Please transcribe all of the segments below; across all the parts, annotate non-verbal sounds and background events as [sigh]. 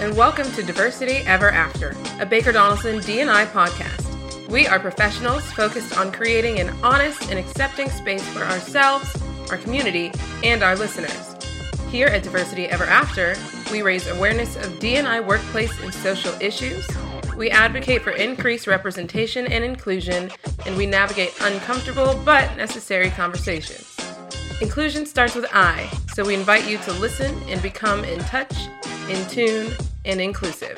and welcome to Diversity Ever After, a Baker Donelson D&I podcast. We are professionals focused on creating an honest and accepting space for ourselves, our community, and our listeners. Here at Diversity Ever After, we raise awareness of D&I workplace and social issues. We advocate for increased representation and inclusion, and we navigate uncomfortable but necessary conversations. Inclusion starts with I, so we invite you to listen and become in touch, in tune, and inclusive.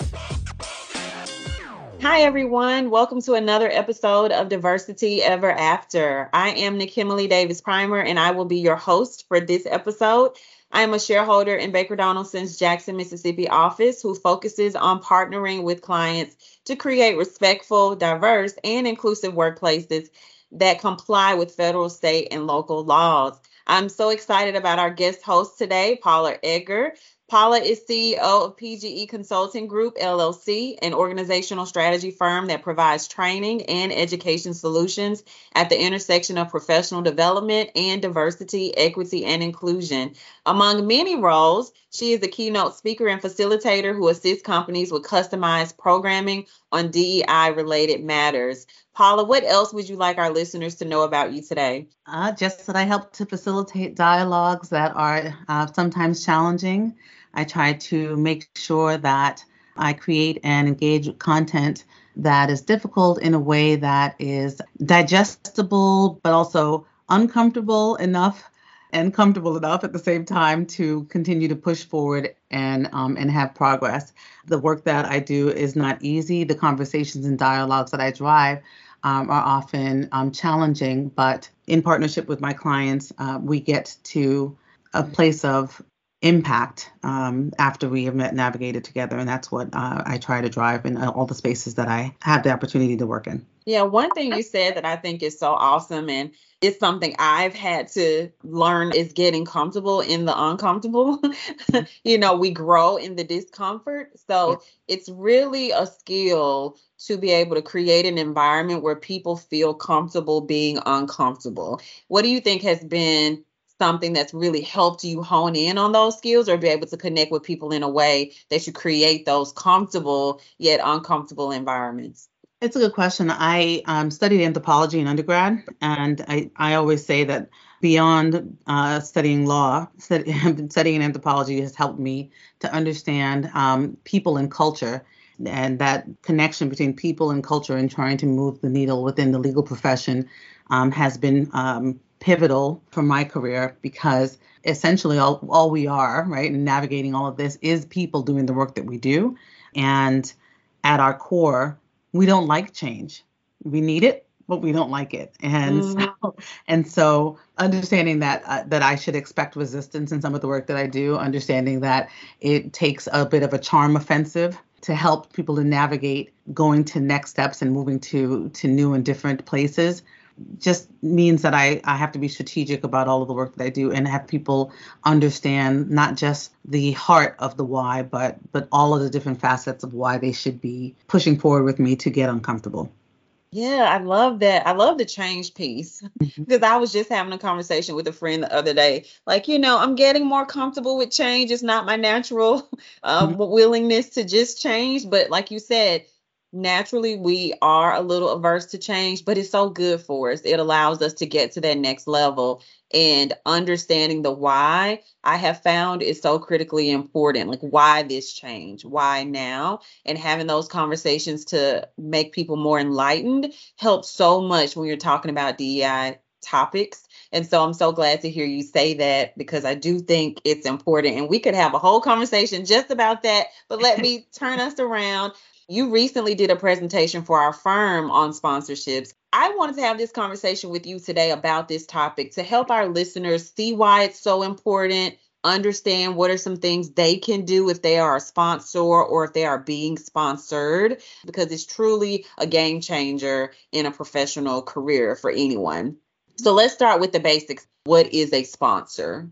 Hi, everyone. Welcome to another episode of Diversity Ever After. I am Nakimuli Davis Primer, and I will be your host for this episode. I am a shareholder in Baker Donelson's Jackson, Mississippi office who focuses on partnering with clients to create respectful, diverse, and inclusive workplaces that comply with federal, state, and local laws. I'm so excited about our guest host today, Paula Edgar. Paula is CEO of PGE Consulting Group, LLC, an organizational strategy firm that provides training and education solutions at the intersection of professional development and diversity, equity, and inclusion. Among many roles, she is a keynote speaker and facilitator who assists companies with customized programming on DEI related matters. Paula, what else would you like our listeners to know about you today? Uh, just that I help to facilitate dialogues that are uh, sometimes challenging. I try to make sure that I create and engage content that is difficult in a way that is digestible, but also uncomfortable enough and comfortable enough at the same time to continue to push forward and um, and have progress. The work that I do is not easy. The conversations and dialogues that I drive um, are often um, challenging, but in partnership with my clients, uh, we get to a place of impact um, after we have met navigated together. And that's what uh, i try to drive in all the spaces that i have the opportunity to work in. Yeah one thing you said that i think is so awesome and it's something i've had to learn is getting comfortable in the uncomfortable. [laughs] You know we grow in the discomfort. So it's really a skill to be able to create an environment where people feel comfortable being uncomfortable. What do you think has been something that's really helped you hone in on those skills or be able to connect with people in a way that you create those comfortable yet uncomfortable environments? It's a good question. I um, studied anthropology in undergrad, and I, I always say that beyond uh, studying law, [laughs] [laughs] studying anthropology has helped me to understand um, people and culture and that connection between people and culture and trying to move the needle within the legal profession um, has been um, pivotal for my career because essentially all, all we are, right, and navigating all of this is people doing the work that we do. And at our core, we don't like change. We need it, but we don't like it. And mm. so, and so understanding that uh, that I should expect resistance in some of the work that I do, understanding that it takes a bit of a charm offensive to help people to navigate going to next steps and moving to to new and different places just means that I, I have to be strategic about all of the work that I do and have people understand not just the heart of the why, but but all of the different facets of why they should be pushing forward with me to get uncomfortable. Yeah, I love that. I love the change piece because mm-hmm. I was just having a conversation with a friend the other day. Like, you know, I'm getting more comfortable with change. It's not my natural [laughs] um, willingness to just change. But like you said, naturally we are a little averse to change, but it's so good for us. It allows us to get to that next level and understanding the why I have found is so critically important. Like why this change? Why now? And having those conversations to make people more enlightened helps so much when you're talking about DEI topics. And so I'm so glad to hear you say that because I do think it's important. And we could have a whole conversation just about that. But let me [laughs] turn us around you recently did a presentation for our firm on sponsorships. I wanted to have this conversation with you today about this topic to help our listeners see why it's so important, understand what are some things they can do if they are a sponsor or if they are being sponsored, because it's truly a game changer in a professional career for anyone. So let's start with the basics. What is a sponsor?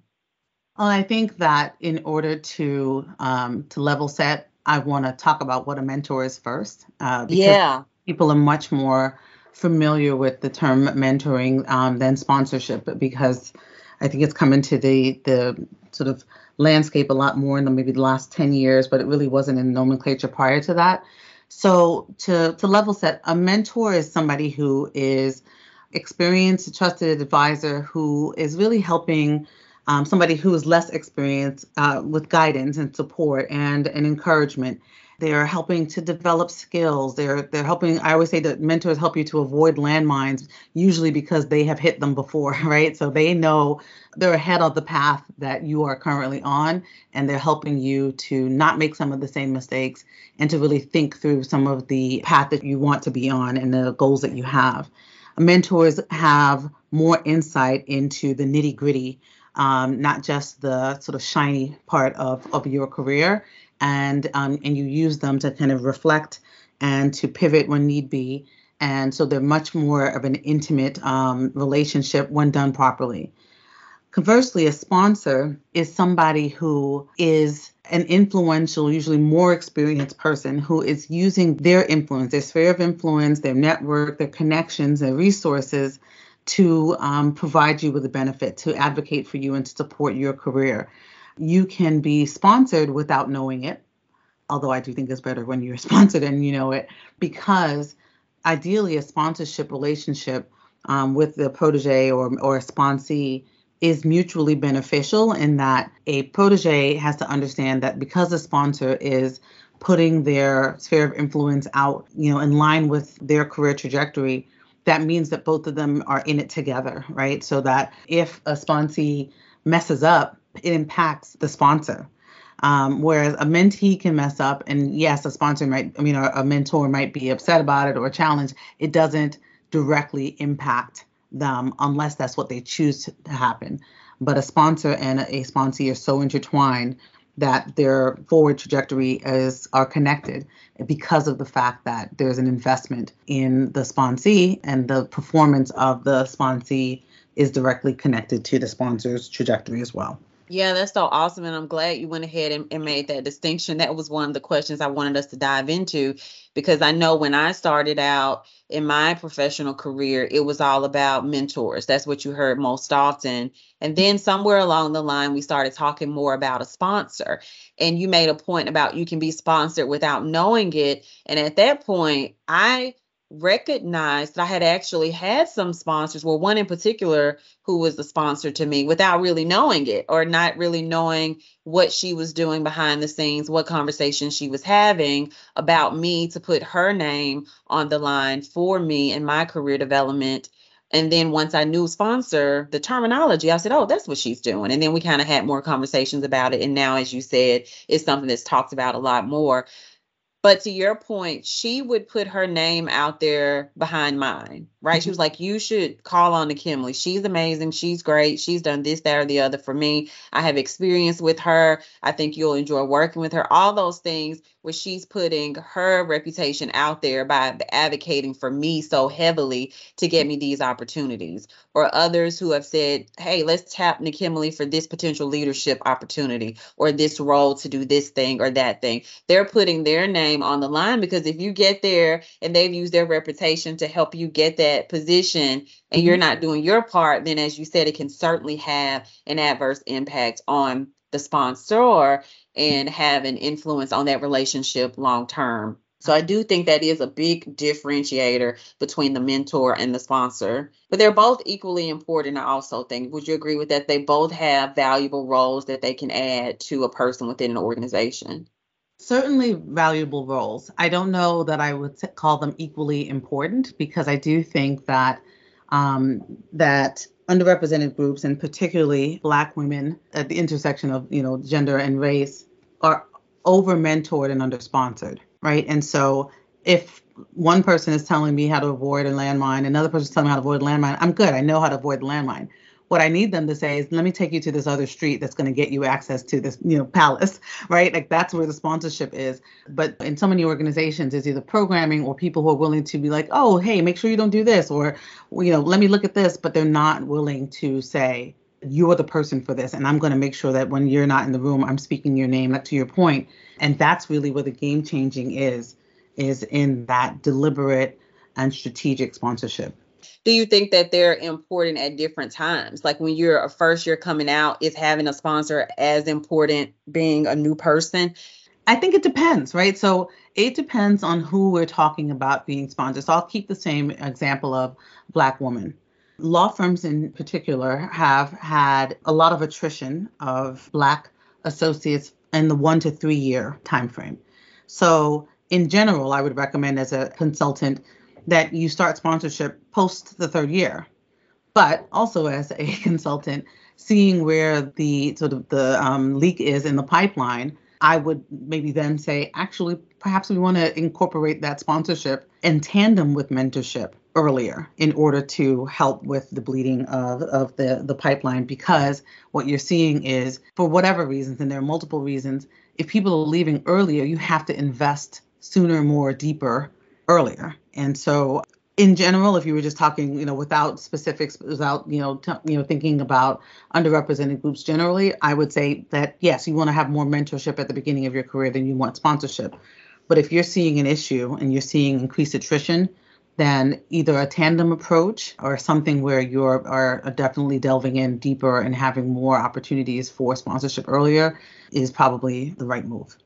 Well, I think that in order to um, to level set I want to talk about what a mentor is first. Uh, because yeah. People are much more familiar with the term mentoring um, than sponsorship because I think it's come into the the sort of landscape a lot more in the maybe the last 10 years, but it really wasn't in nomenclature prior to that. So to to level set, a mentor is somebody who is experienced, trusted advisor who is really helping um, somebody who is less experienced uh, with guidance and support and, and encouragement. They're helping to develop skills. They're they're helping. I always say that mentors help you to avoid landmines, usually because they have hit them before, [laughs] right? So they know they're ahead of the path that you are currently on, and they're helping you to not make some of the same mistakes and to really think through some of the path that you want to be on and the goals that you have. Mentors have more insight into the nitty gritty um, not just the sort of shiny part of, of your career, and um, and you use them to kind of reflect and to pivot when need be. And so they're much more of an intimate um, relationship when done properly. Conversely, a sponsor is somebody who is an influential, usually more experienced person who is using their influence, their sphere of influence, their network, their connections, their resources to um, provide you with a benefit, to advocate for you, and to support your career. You can be sponsored without knowing it, although I do think it's better when you're [laughs] sponsored and you know it, because ideally a sponsorship relationship um, with the protege or, or a sponsee is mutually beneficial in that a protege has to understand that because the sponsor is putting their sphere of influence out, you know, in line with their career trajectory, that means that both of them are in it together, right? So that if a sponsee messes up, it impacts the sponsor. Um, whereas a mentee can mess up, and yes, a sponsor might, I mean, a, mentor might be upset about it or challenged. It doesn't directly impact them unless that's what they choose to happen. But a sponsor and a sponsee are so intertwined that their forward trajectory is are connected because of the fact that there's an investment in the sponsee and the performance of the sponsee is directly connected to the sponsor's trajectory as well. Yeah, that's so awesome. And I'm glad you went ahead and, and, made that distinction. That was one of the questions I wanted us to dive into because I know when I started out in my professional career, it was all about mentors. That's what you heard most often. And then somewhere along the line, we started talking more about a sponsor. And you made a point about you can be sponsored without knowing it. And at that point, I recognized that I had actually had some sponsors, well, one in particular who was the sponsor to me without really knowing it or not really knowing what she was doing behind the scenes, what conversation she was having about me to put her name on the line for me and my career development. And then once I knew sponsor, the terminology, I said, oh, that's what she's doing. And then we kind of had more conversations about it. And now, as you said, it's something that's talked about a lot more. But to your point, she would put her name out there behind mine, right? Mm-hmm. She was like, You should call on to Kimberly. She's amazing. She's great. She's done this, that, or the other for me. I have experience with her. I think you'll enjoy working with her. All those things where she's putting her reputation out there by advocating for me so heavily to get me these opportunities. Or others who have said, Hey, let's tap Nick Nakimuli for this potential leadership opportunity or this role to do this thing or that thing. They're putting their name name on the line because if you get there and they've used their reputation to help you get that position and you're mm-hmm. not doing your part, then as you said, it can certainly have an adverse impact on the sponsor and have an influence on that relationship long term. So I do think that is a big differentiator between the mentor and the sponsor. But they're both equally important, I also think. Would you agree with that? They both have valuable roles that they can add to a person within an organization certainly valuable roles. I don't know that I would call them equally important because I do think that um, that underrepresented groups and particularly Black women at the intersection of you know gender and race are over mentored and under sponsored, right? And so if one person is telling me how to avoid a landmine, another person is telling me how to avoid a landmine, I'm good. I know how to avoid landmine. What I need them to say is, let me take you to this other street that's going to get you access to this, you know, palace, [laughs] right? Like that's where the sponsorship is. But in so many organizations, it's either programming or people who are willing to be like, oh, hey, make sure you don't do this, or, you know, let me look at this, but they're not willing to say, you're the person for this and i'm going to make sure that when you're not in the room i'm speaking your name like to your point and that's really where the game changing is is in that deliberate and strategic sponsorship do you think that they're important at different times? Like when you're a first year coming out, is having a sponsor as important being a new person? I think it depends, right? So it depends on who we're talking about being sponsored So I'll keep the same example of Black woman. Law firms in particular have had a lot of attrition of Black associates in the one to three year time frame. So in general, I would recommend as a consultant that you start sponsorship post the third year. But also as a [laughs] consultant, seeing where the sort of the um, leak is in the pipeline I would maybe then say, actually, perhaps we want to incorporate that sponsorship in tandem with mentorship earlier in order to help with the bleeding of, of the, the pipeline because what you're seeing is for whatever reasons and there are multiple reasons if people are leaving earlier you have to invest sooner more deeper earlier and so in general, if you were just talking, you know, without specifics, without you know, t- you know, thinking about underrepresented groups generally, I would say that yes, you want to have more mentorship at the beginning of your career than you want sponsorship. But if you're seeing an issue and you're seeing increased attrition, then either a tandem approach or something where you're are definitely delving in deeper and having more opportunities for sponsorship earlier is probably the right move.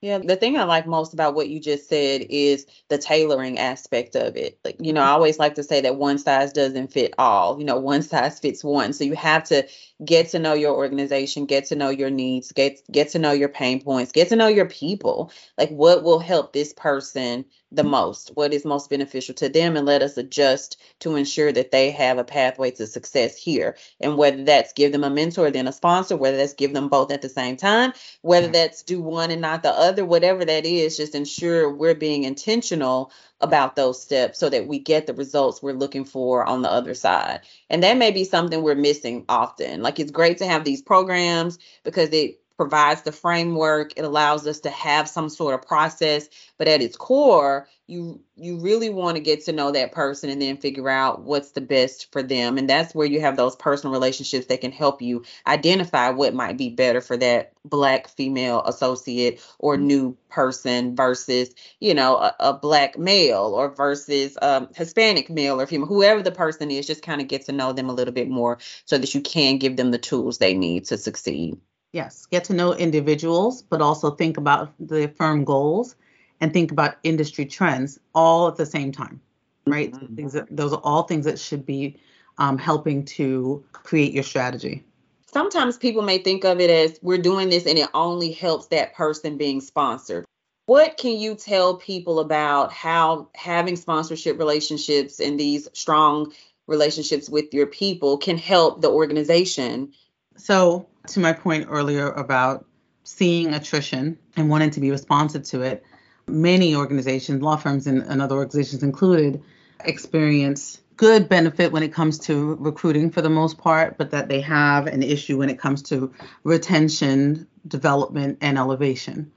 Yeah, the thing I like most about what you just said is the tailoring aspect of it. Like, you know, I always like to say that one size doesn't fit all. You know, one size fits one. So you have to get to know your organization, get to know your needs, get get to know your pain points, get to know your people. Like what will help this person the most, what is most beneficial to them, and let us adjust to ensure that they have a pathway to success here. And whether that's give them a mentor, then a sponsor, whether that's give them both at the same time, whether that's do one and not the other, whatever that is, just ensure we're being intentional about those steps so that we get the results we're looking for on the other side. And that may be something we're missing often. Like it's great to have these programs because it provides the framework it allows us to have some sort of process but at its core you you really want to get to know that person and then figure out what's the best for them and that's where you have those personal relationships that can help you identify what might be better for that black female associate or mm-hmm. new person versus you know a, a black male or versus um, hispanic male or female whoever the person is just kind of get to know them a little bit more so that you can give them the tools they need to succeed Yes, get to know individuals, but also think about the firm goals and think about industry trends all at the same time, right? Mm-hmm. Things that, those are all things that should be um, helping to create your strategy. Sometimes people may think of it as we're doing this and it only helps that person being sponsored. What can you tell people about how having sponsorship relationships and these strong relationships with your people can help the organization so, to my point earlier about seeing attrition and wanting to be responsive to it, many organizations, law firms and, and other organizations included, experience good benefit when it comes to recruiting for the most part, but that they have an issue when it comes to retention, development, and elevation.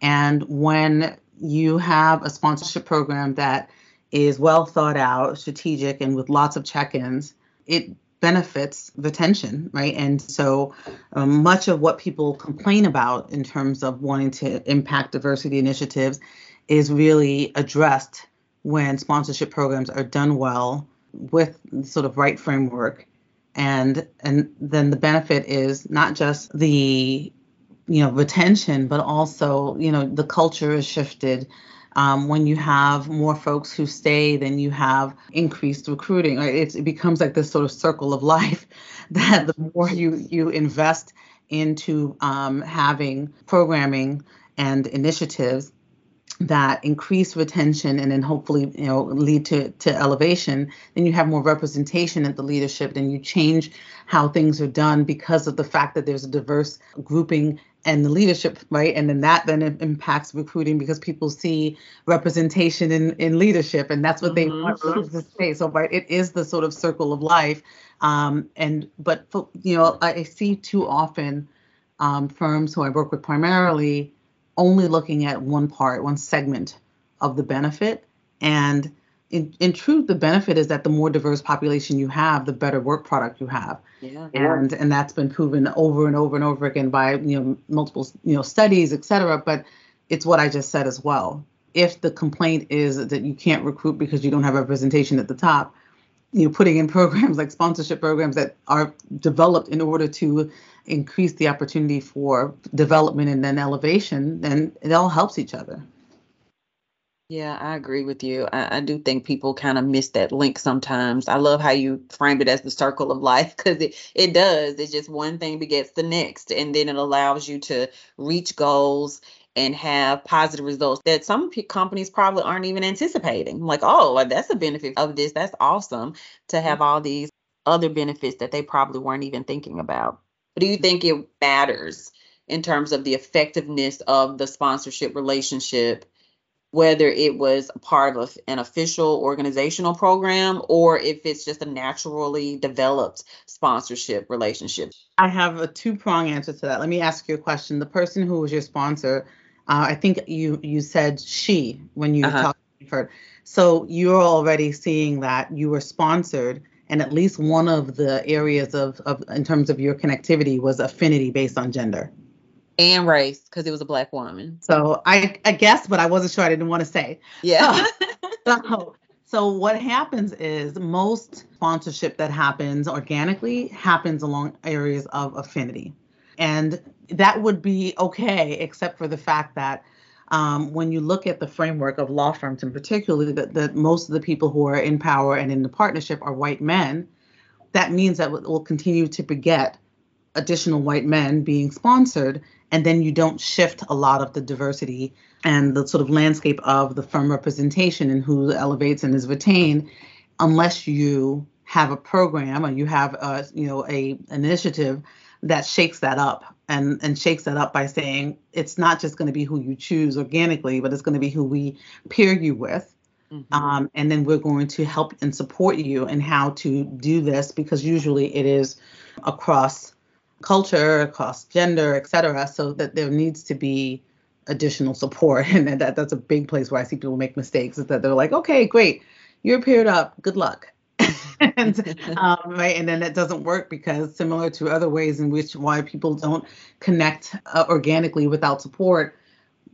And when you have a sponsorship program that is well thought out, strategic, and with lots of check ins, it benefits retention, right? And so um, much of what people complain about in terms of wanting to impact diversity initiatives is really addressed when sponsorship programs are done well with sort of right framework and and then the benefit is not just the you know retention but also you know the culture is shifted um, when you have more folks who stay, then you have increased recruiting. It's, it becomes like this sort of circle of [laughs] life that the more you you invest into um, having programming and initiatives that increase retention and then hopefully you know lead to to elevation then you have more representation at the leadership then you change how things are done because of the fact that there's a diverse grouping and the leadership, right? And then that then impacts recruiting because people see representation in, in leadership, and that's what mm-hmm. they want to say. So, right, it is the sort of circle of life. Um, and but you know, I see too often um, firms who I work with primarily only looking at one part, one segment of the benefit, and in, in truth, the benefit is that the more diverse population you have, the better work product you have. Yeah. And and that's been proven over and over and over again by you know multiple you know studies, et cetera. But it's what I just said as well. If the complaint is that you can't recruit because you don't have representation at the top, you know putting in [laughs] programs like sponsorship programs that are developed in order to increase the opportunity for development and then elevation, then it all helps each other. Yeah, I agree with you. I, I do think people kind of miss that link sometimes. I love how you framed it as the circle of life because it, it does. It's just one thing begets the next, and then it allows you to reach goals and have positive results that some p- companies probably aren't even anticipating. Like, oh, that's a benefit of this. That's awesome to mm. have all these other benefits that they probably weren't even thinking about. But do you think it matters in terms of the effectiveness of the sponsorship relationship? Whether it was part of an official organizational program or if it's just a naturally developed sponsorship relationship? I have a two prong answer to that. Let me ask you a question. The person who was your sponsor, uh, I think you you said she when you uh-huh. talked to her. So you're already seeing that you were sponsored, and at least one of the areas of, of in terms of your connectivity was affinity based on gender and race because it was a black woman. So I I guess, but I wasn't sure. I didn't want to say. Yeah. [laughs] so, so what happens is most sponsorship that happens organically happens along areas of affinity, and that would be okay, except for the fact that. Um, when you look at the framework of law firms, and particularly that, that most of the people who are in power and in the partnership are white men, that means that we'll continue to beget additional white men being sponsored and then you don't shift a lot of the diversity and the sort of landscape of the firm representation and who elevates and is retained unless you have a program or you have a you know a initiative that shakes that up and and shakes that up by saying it's not just going to be who you choose organically but it's going to be who we pair you with mm-hmm. um, and then we're going to help and support you in how to do this because usually it is across culture, across gender, et cetera, so that there needs to be additional support. [laughs] And that that's a big place where I see people make mistakes is that they're like, okay, great, you're paired up, good luck. [laughs] and um, right, and then that doesn't work because similar to other ways in which why people don't connect uh, organically without support,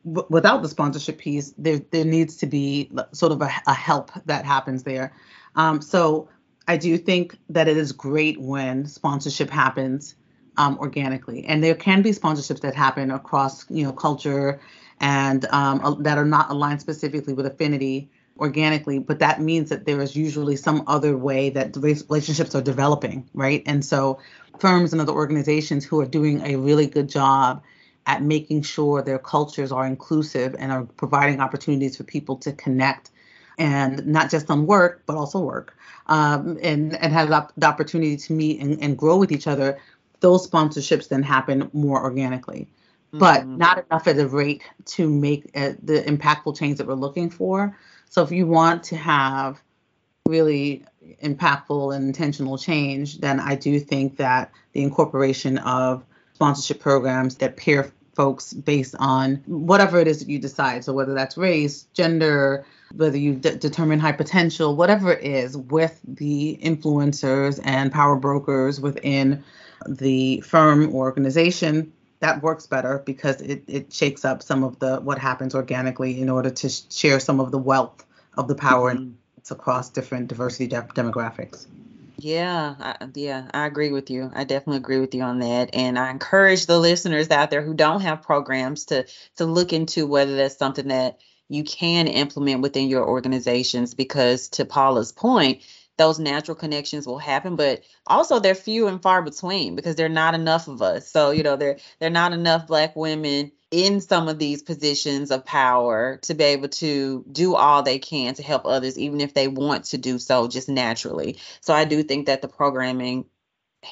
w- without the sponsorship piece, there there needs to be sort of a, a help that happens there. Um, so I do think that it is great when sponsorship happens um, organically. And there can be sponsorships that happen across, you know, culture and um, that are not aligned specifically with affinity organically, but that means that there is usually some other way that relationships are developing, right? And so firms and other organizations who are doing a really good job at making sure their cultures are inclusive and are providing opportunities for people to connect and not just on work, but also work um, and, and have the opportunity to meet and, and grow with each other those sponsorships then happen more organically, mm-hmm. but not enough at a rate to make uh, the impactful change that we're looking for. So if you want to have really impactful and intentional change, then I do think that the incorporation of sponsorship programs that pair folks based on whatever it is that you decide. So whether that's race, gender, whether you de- determine high potential, whatever it is, with the influencers and power brokers within the firm or organization, that works better because it, it shakes up some of the what happens organically in order to share some of the wealth of the power mm-hmm. across different diversity de- demographics. Yeah, I, yeah, I agree with you. I definitely agree with you on that, and I encourage the listeners out there who don't have programs to to look into whether that's something that you can implement within your organizations. Because to Paula's point, those natural connections will happen but also they're few and far between because there are not enough of us. So you know there there are not enough black women in some of these positions of power to be able to do all they can to help others even if they want to do so just naturally. So i do think that the programming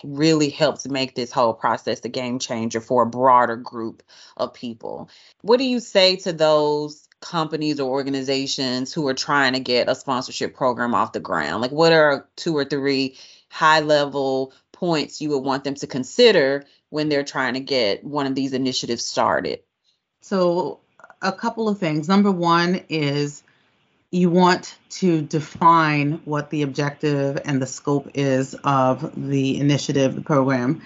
really helps make this whole process a game changer for a broader group of people. What do you say to those companies or organizations who are trying to get a sponsorship program off the ground? Like, what are two or three high level points you would want them to consider when they're trying to get one of these initiatives started? So, a couple of things. Number one is you want to define what the objective and the scope is of the initiative, the program.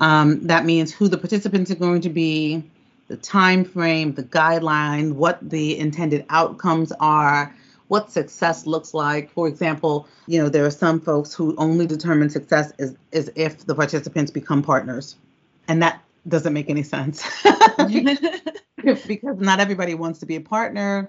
Um, that means who the participants are going to be, the time frame, the guideline, what the intended outcomes are, what success looks like. For example, you know, there are some folks who only determine success is, is if the participants become partners. And that doesn't make any sense [laughs] [laughs] because not everybody wants to be a partner.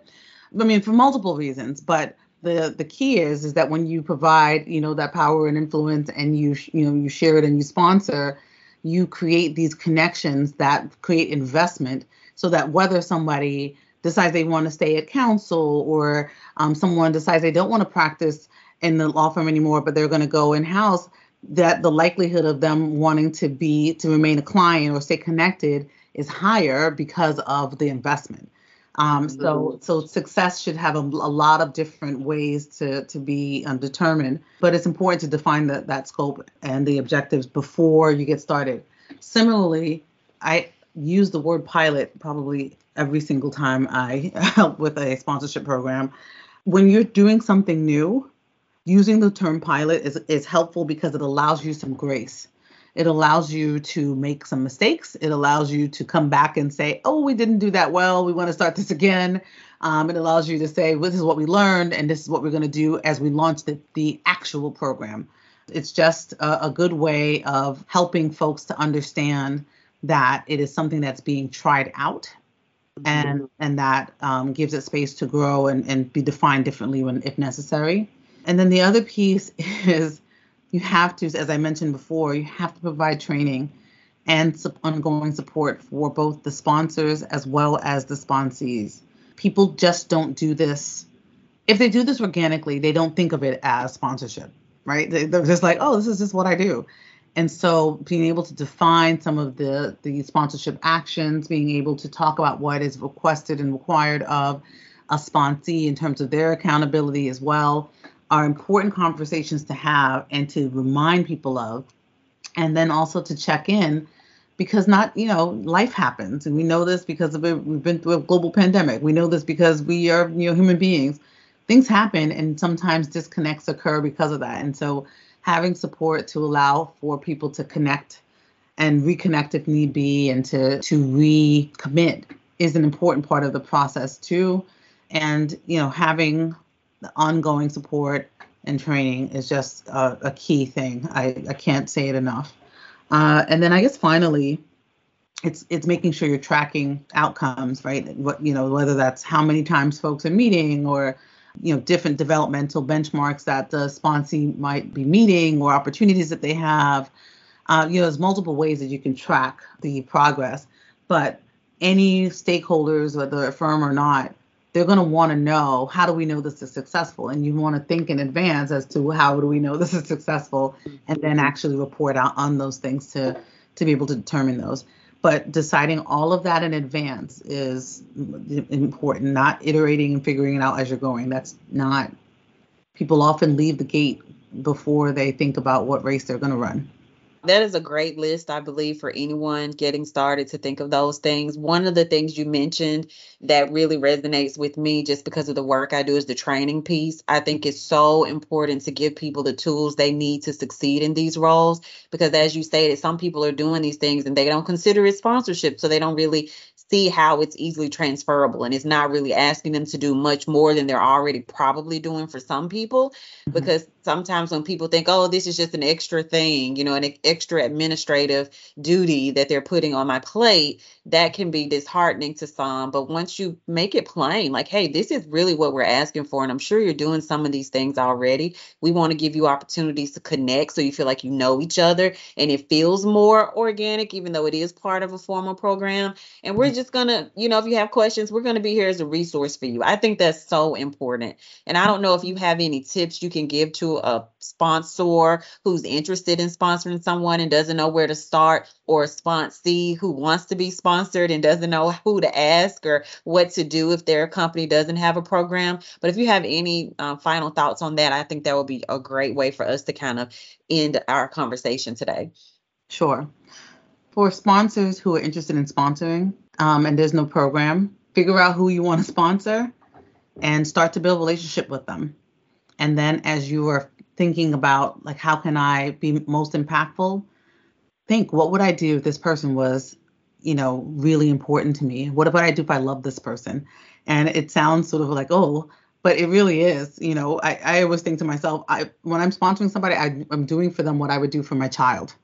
I mean, for multiple reasons, but the the key is is that when you provide, you know, that power and influence, and you you know you share it and you sponsor, you create these connections that create investment, so that whether somebody decides they want to stay at counsel or um, someone decides they don't want to practice in the law firm anymore, but they're going to go in house, that the likelihood of them wanting to be to remain a client or stay connected is higher because of the investment. Um, so so success should have a, a, lot of different ways to to be um, determined, but it's important to define that that scope and the objectives before you get started. Similarly, I use the word pilot probably every single time I [laughs] help with a sponsorship program. When you're doing something new, using the term pilot is, is helpful because it allows you some grace. It allows you to make some mistakes. It allows you to come back and say, oh, we didn't do that well. We want to start this again. Um, it allows you to say, well, this is what we learned, and this is what we're going to do as we launch the, the actual program. It's just a, a good way of helping folks to understand that it is something that's being tried out and and that um, gives it space to grow and, and be defined differently when if necessary. And then the other piece [laughs] is you have to, as I mentioned before, you have to provide training and ongoing support for both the sponsors as well as the sponsees. People just don't do this. If they do this organically, they don't think of it as sponsorship, right? They're just like, oh, this is just what I do. And so being able to define some of the, the sponsorship actions, being able to talk about what is requested and required of a sponsee in terms of their accountability as well, are important conversations to have and to remind people of and then also to check in because not you know life happens. And we know this because of it. We've been through a global pandemic. We know this because we are you know human beings. Things happen and sometimes disconnects occur because of that. And so having support to allow for people to connect and reconnect if need be and to to recommit is an important part of the process too. And you know having the ongoing support and training is just a, a key thing. I, I can't say it enough. Uh, and then I guess finally, it's it's making sure you're tracking outcomes, right? What you know, whether that's how many times folks are meeting or you know different developmental benchmarks that the sponsee might be meeting or opportunities that they have. Uh, you know, there's multiple ways that you can track the progress, but any stakeholders, whether a firm or not, they're going to want to know how do we know this is successful? And you want to think in advance as to how do we know this is successful and then actually report out on those things to to be able to determine those. But deciding all of that in advance is important not iterating and figuring it out as you're going. That's not people often leave the gate before they think about what race they're going to run that is a great list, I believe, for anyone getting started to think of those things. One of the things you mentioned that really resonates with me just because of the work I do is the training piece. I think it's so important to give people the tools they need to succeed in these roles because as you stated, some people are doing these things and they don't consider it sponsorship. So they don't really see how it's easily transferable and it's not really asking them to do much more than they're already probably doing for some people mm-hmm. because sometimes when people think oh this is just an extra thing you know an extra administrative duty that they're putting on my plate that can be disheartening to some. But once you make it plain like hey this is really what we're asking for and i'm sure you're doing some of these things already. We want to give you opportunities to connect so you feel like you know each other and it feels more organic even though it is part of a formal program. And we're mm. just gonna, you know, if you have questions, we're gonna be here as a resource for you. I think that's so important. And I don't know if you mm. have any tips you can give to a sponsor who's interested in sponsoring someone and doesn't know where to start, or a sponsee who wants to be sponsored and doesn't know who to ask or what to do if their company doesn't have a program. But if you have any uh, final thoughts on that, I think that would be a great way for us to kind of end our conversation today. Sure. For sponsors who are interested in sponsoring, um, and there's no program, figure out who you want to sponsor and start to build relationship with them. And then as you are thinking about like how can I be most impactful, think what would I do if this person was, you know, really important to me? What would I do if I love this person? And it sounds sort of like, oh, but it really is. You know, I, I always think to myself, I when I'm sponsoring somebody, I, I'm doing for them what I would do for my child.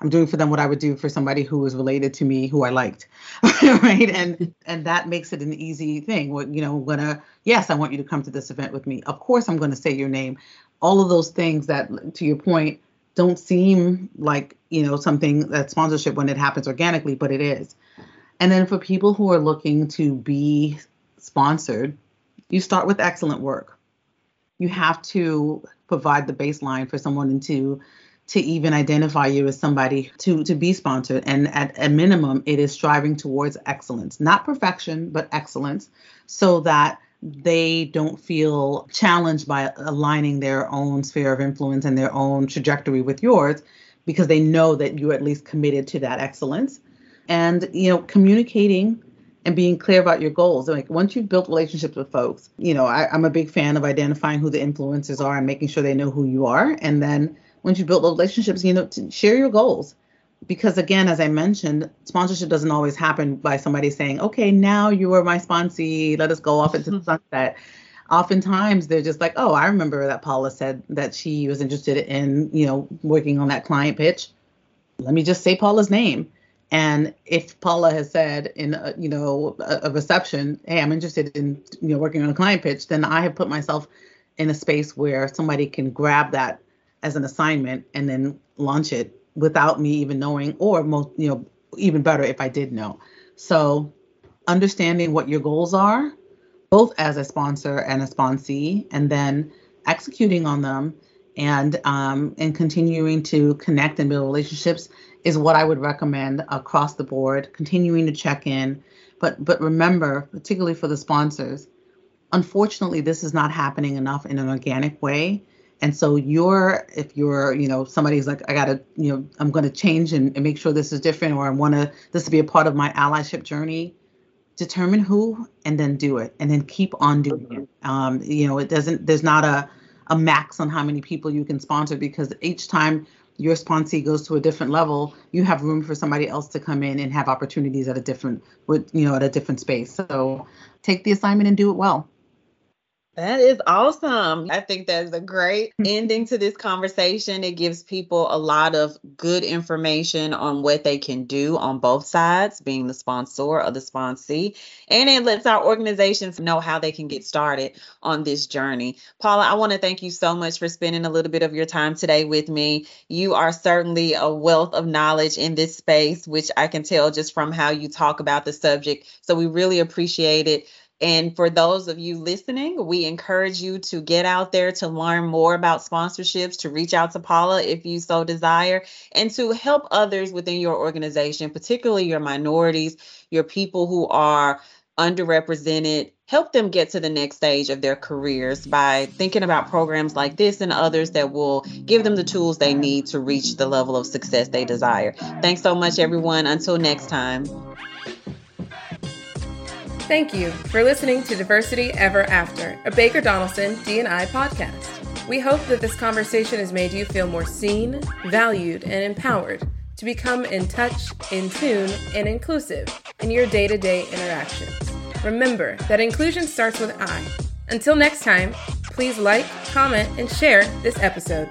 I'm doing for them what I would do for somebody who was related to me, who I liked, [laughs] right? And mm-hmm. and that makes it an easy thing. What you know, gonna yes, I want you to come to this event with me. Of course, I'm going to say your name. All of those things that, to your point, don't seem like you know something that sponsorship when it happens organically, but it is. And then for people who are looking to be sponsored, you start with excellent work. You have to provide the baseline for someone to to even identify you as somebody to to be sponsored and at a minimum it is striving towards excellence not perfection but excellence so that they don't feel challenged by aligning their own sphere of influence and their own trajectory with yours because they know that you're at least committed to that excellence and you know communicating and being clear about your goals. Like once you've built relationships with folks, you know, I, am a big fan of identifying who the influencers are and making sure they know who you are. And then once you build those relationships, you know, to share your goals. Because again, as I mentioned, sponsorship doesn't always happen by somebody saying, okay, now you are my sponsee, let us go off into the mm-hmm. sunset. Oftentimes they're just like, oh, I remember that Paula said that she was interested in, you know, working on that client pitch. Let me just say Paula's name and if Paula has said in a, you know a, a, reception, hey, I'm interested in you know working on a client pitch, then I have put myself in a space where somebody can grab that as an assignment and then launch it without me even knowing, or most you know even better if I did know. So understanding what your goals are, both as a sponsor and a sponsee, and then executing on them and um, and continuing to connect and build relationships is what I would recommend across the board. Continuing to check in, but but remember, particularly for the sponsors, unfortunately, this is not happening enough in an organic way. And so you're, if you're, you know, somebody's like, I gotta, you know, I'm gonna change and, and make sure this is different, or I wanna this to be a part of my allyship journey. Determine who, and then do it, and then keep on doing it. Um, you know, it doesn't. There's not a a max on how many people you can sponsor because each time your sponsee goes to a different level, you have room for somebody else to come in and have opportunities at a different with you know at a different space. So take the assignment and do it well. That is awesome. I think that's a great mm-hmm. ending to this conversation. It gives people a lot of good information on what they can do on both sides, being the sponsor or the sponsee. And it lets our organizations know how they can get started on this journey. Paula, I want to thank you so much for spending a little bit of your time today with me. You are certainly a wealth of knowledge in this space, which I can tell just from how you talk about the subject. So we really appreciate it. And for those of you listening, we encourage you to get out there to learn more about sponsorships, to reach out to Paula if you so desire, and to help others within your organization, particularly your minorities, your people who are underrepresented, help them get to the next stage of their careers by thinking about programs like this and others that will give them the tools they need to reach the level of success they desire. Thanks so much, everyone. Until next time. Thank you for listening to Diversity Ever After, a Baker Donelson D&I podcast. We hope that this conversation has made you feel more seen, valued, and empowered to become in touch, in tune, and inclusive in your day-to-day interactions. Remember that inclusion starts with I. Until next time, please like, comment, and share this episode.